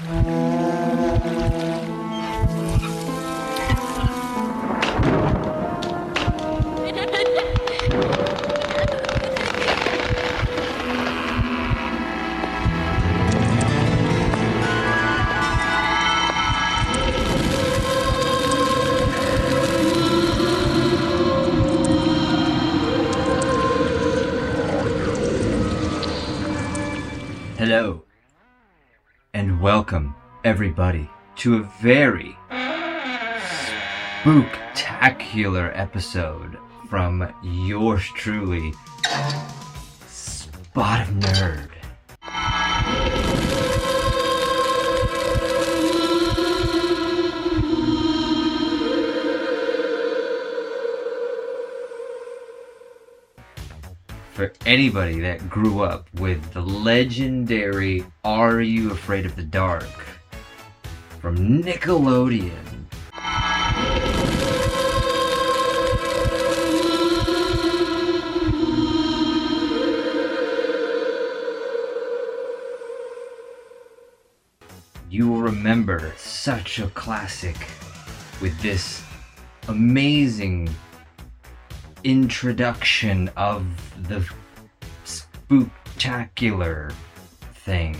Hello, welcome everybody to a very spooktacular episode from yours truly, Spot of Nerd. Anybody that grew up with the legendary Are You Afraid of the Dark from Nickelodeon. You will remember such a classic with this amazing introduction of the spooktacular thing.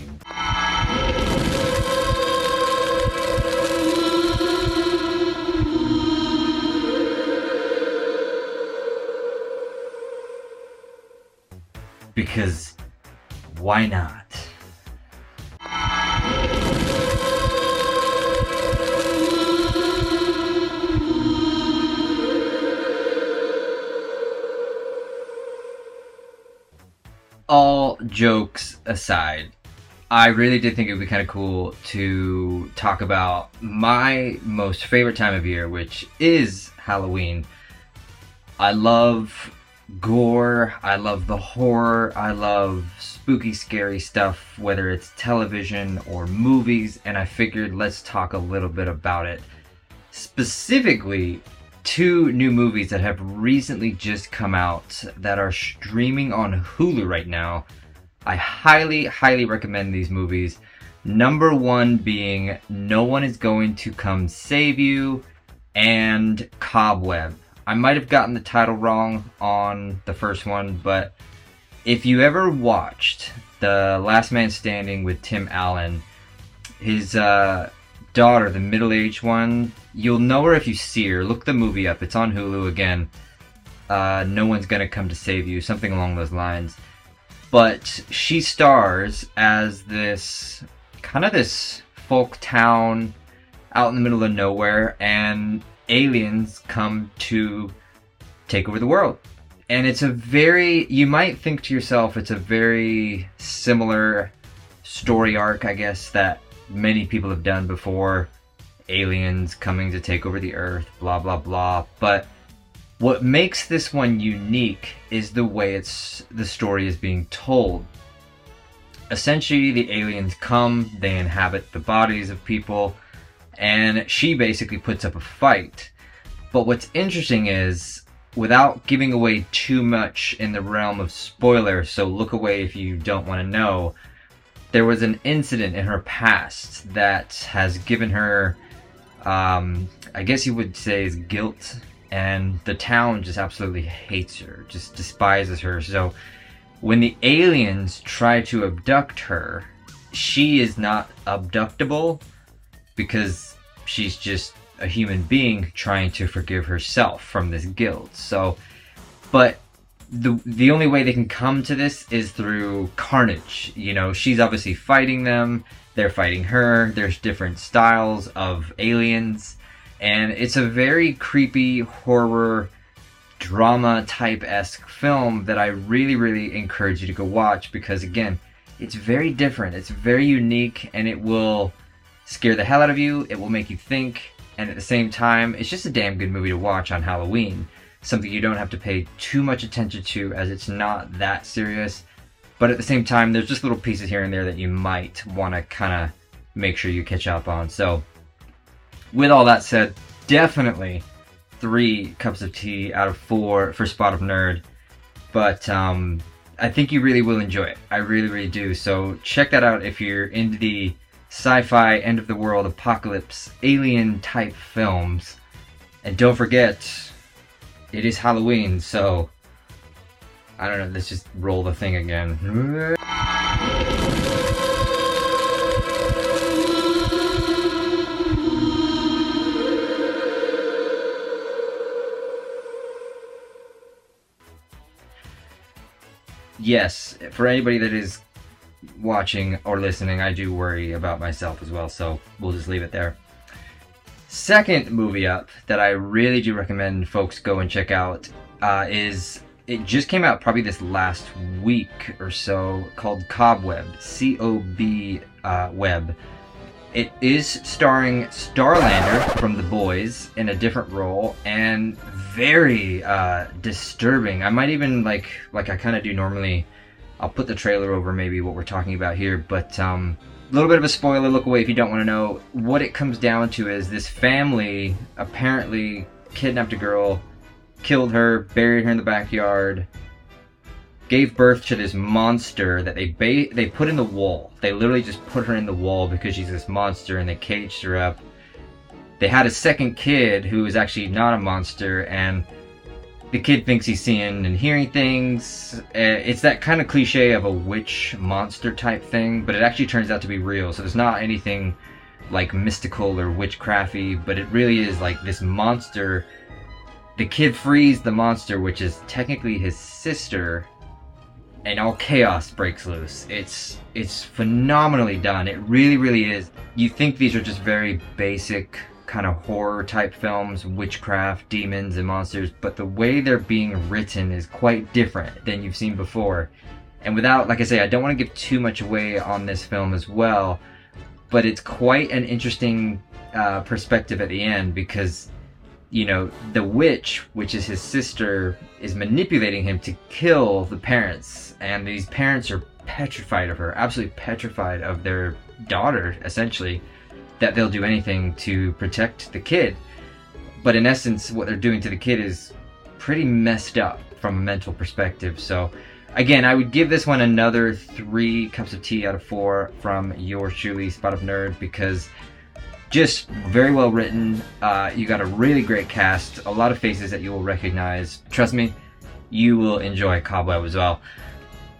Because why not? All jokes aside, I really did think it would be kind of cool to talk about my most favorite time of year, which is Halloween. I love gore, I love the horror, I love spooky, scary stuff, whether it's television or movies, and I figured let's talk a little bit about it. Specifically, two new movies that have recently just come out that are streaming on Hulu right now. I highly, highly recommend these movies. Number one being No One Is Going to Come Save You and Cobweb. I might have gotten the title wrong on the first one, but if you ever watched The Last Man Standing with Tim Allen, his uh, daughter, the middle aged one, you'll know her if you see her. Look the movie up. It's on Hulu again. Uh, no one's gonna come to save you, something along those lines. But she stars as this kind of this folk town out in the middle of nowhere, and aliens come to take over the world. And it's a very, you might think to yourself, it's a very similar story arc, I guess, that many people have done before aliens coming to take over the earth, blah, blah, blah. But what makes this one unique is the way it's the story is being told. Essentially, the aliens come, they inhabit the bodies of people, and she basically puts up a fight. But what's interesting is, without giving away too much in the realm of spoilers, so look away if you don't want to know, there was an incident in her past that has given her, um, I guess you would say, is guilt, and the town just absolutely hates her, just despises her. So when the aliens try to abduct her, she is not abductable because she's just a human being trying to forgive herself from this guilt. So, but the the only way they can come to this is through carnage. You know, she's obviously fighting them, they're fighting her. There's different styles of aliens, and it's a very creepy horror drama type esque film that I really really encourage you to go watch because again, it's very different. It's very unique, and it will scare the hell out of you. It will make you think, and at the same time, it's just a damn good movie to watch on Halloween something you don't have to pay too much attention to as it's not that serious. But at the same time, there's just little pieces here and there that you might want to kind of make sure you catch up on. So, with all that said, definitely three cups of tea out of four for Spot of Nerd. But um, I think you really will enjoy it. I really, really do. So check that out if you're into the sci-fi, end of the world, apocalypse, alien type films. And don't forget, it is Halloween, so I don't know, let's just roll the thing again. yes, for anybody that is watching or listening, I do worry about myself as well, so we'll just leave it there. Second movie up that I really do recommend folks go and check out uh, is it just came out probably this last week or so called Cobweb, C O B uh, Web. It is starring Starlander from The Boys in a different role and very uh, disturbing. I might even like like I kind of do normally. I'll put the trailer over maybe what we're talking about here, but um, a little bit of a spoiler. Look away if you don't want to know. What it comes down to is this family apparently kidnapped a girl, killed her, buried her in the backyard, gave birth to this monster that they ba- they put in the wall. They literally just put her in the wall because she's this monster, and they caged her up they had a second kid who is actually not a monster, and the kid thinks he's seeing and hearing things. Uh, it's that kind of cliche of a witch monster type thing, but it actually turns out to be real. So there's not anything like mystical or witchcrafty, but it really is like this monster. The kid frees the monster, which is technically his sister, and all chaos breaks loose. It's it's phenomenally done. It really, really is. You think these are just very basic kind of horror type films, witchcraft, demons, and monsters, but the way they're being written is quite different than you've seen before. And without, like I say, I don't want to give too much away on this film as well, but it's quite an interesting uh, perspective at the end because, you know, the witch, which is his sister, is manipulating him to kill the parents, and these parents are petrified of her, absolutely petrified of their daughter, essentially that they'll do anything to protect the kid. But in essence, what they're doing to the kid is pretty messed up from a mental perspective. So, again, I would give this one another three cups of tea out of four from your truly, Spot of Nerd, because just very well written. Uh, you got a really great cast, a lot of faces that you will recognize. Trust me, you will enjoy Cobweb as well.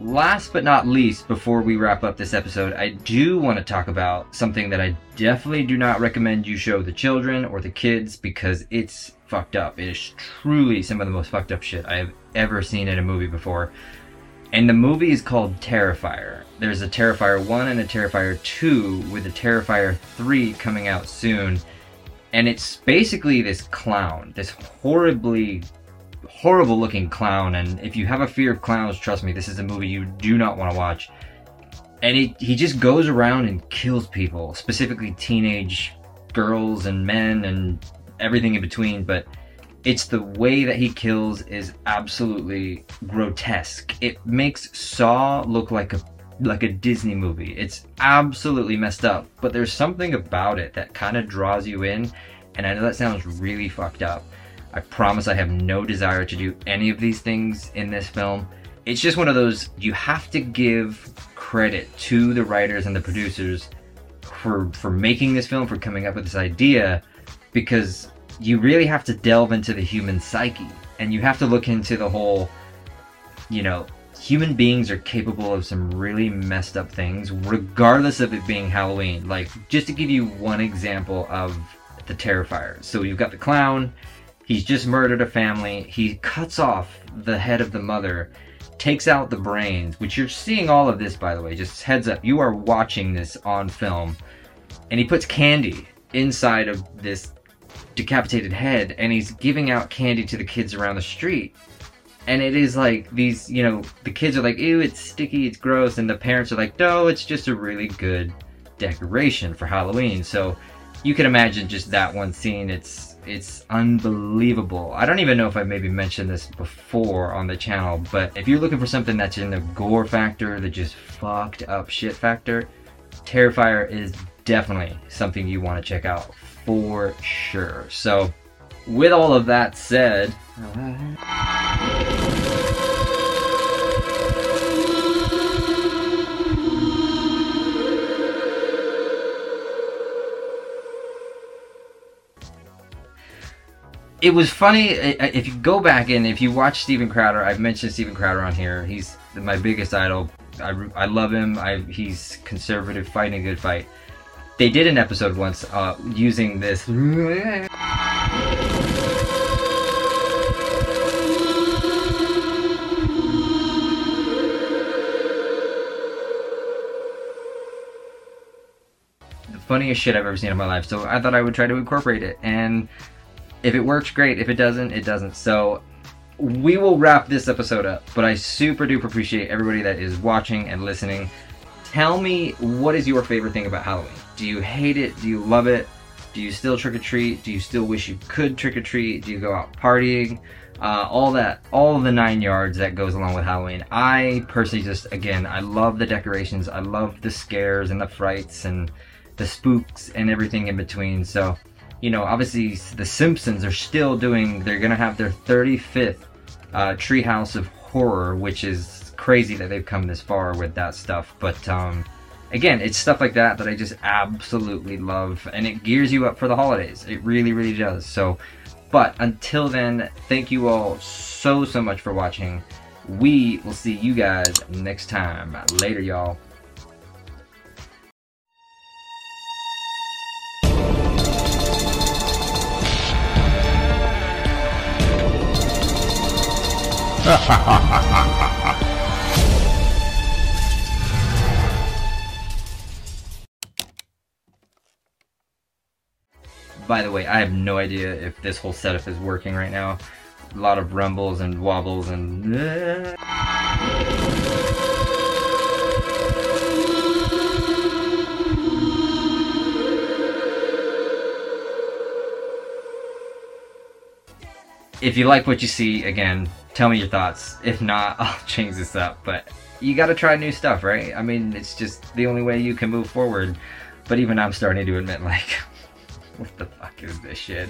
Last but not least, before we wrap up this episode, I do want to talk about something that I definitely do not recommend you show the children or the kids because it's fucked up. It is truly some of the most fucked up shit I have ever seen in a movie before. And the movie is called Terrifier. There's a Terrifier 1 and a Terrifier 2, with a Terrifier 3 coming out soon. And it's basically this clown, this horribly horrible looking clown. And if you have a fear of clowns, trust me, this is a movie you do not want to watch. And he, he just goes around and kills people, specifically teenage girls and men and everything in between. But it's the way that he kills is absolutely grotesque. It makes Saw look like a like a Disney movie. It's absolutely messed up, but there's something about it that kind of draws you in. And I know that sounds really fucked up, I promise I have no desire to do any of these things in this film. It's just one of those, you have to give credit to the writers and the producers for, for making this film, for coming up with this idea, because you really have to delve into the human psyche and you have to look into the whole, you know, human beings are capable of some really messed up things, regardless of it being Halloween. Like, just to give you one example of the Terrifier. So you've got the clown, He's just murdered a family. He cuts off the head of the mother, takes out the brains, which you're seeing all of this, by the way. Just heads up, you are watching this on film. And he puts candy inside of this decapitated head, and he's giving out candy to the kids around the street. And it is like these, you know, the kids are like, ew, it's sticky, it's gross. And the parents are like, no, it's just a really good decoration for Halloween. So you can imagine just that one scene. It's it's unbelievable. I don't even know if I maybe mentioned this before on the channel, but if you're looking for something that's in the gore factor, the just fucked up shit factor, Terrifier is definitely something you want to check out for sure. So, with all of that said, it was funny if you go back and if you watch Steven Crowder. I've mentioned Steven Crowder on here. He's my biggest idol. I, I love him. I, he's conservative, fighting a good fight. They did an episode once uh, using this. The funniest shit I've ever seen in my life. So I thought I would try to incorporate it. And if it works, great. If it doesn't, it doesn't. So we will wrap this episode up. But I super duper appreciate everybody that is watching and listening. Tell me what is your favorite thing about Halloween? Do you hate it? Do you love it? Do you still trick or treat? Do you still wish you could trick or treat? Do you go out partying? Uh, all that, all the nine yards that goes along with Halloween. I personally just, again, I love the decorations. I love the scares and the frights and the spooks and everything in between. So, you know, obviously the Simpsons are still doing. They're gonna have their 35th uh, Treehouse of Horror, which is crazy that they've come this far with that stuff. But um, again, it's stuff like that that I just absolutely love, and it gears you up for the holidays. It really, really does. So, but until then, thank you all so so much for watching. We will see you guys next time. Later, y'all. By the way, I have no idea if this whole setup is working right now. A lot of rumbles and wobbles and... If you like what you see, again, tell me your thoughts. If not, I'll change this up. But you gotta try new stuff, right? I mean, it's just the only way you can move forward. But even I'm starting to admit, like, what the fuck is this shit?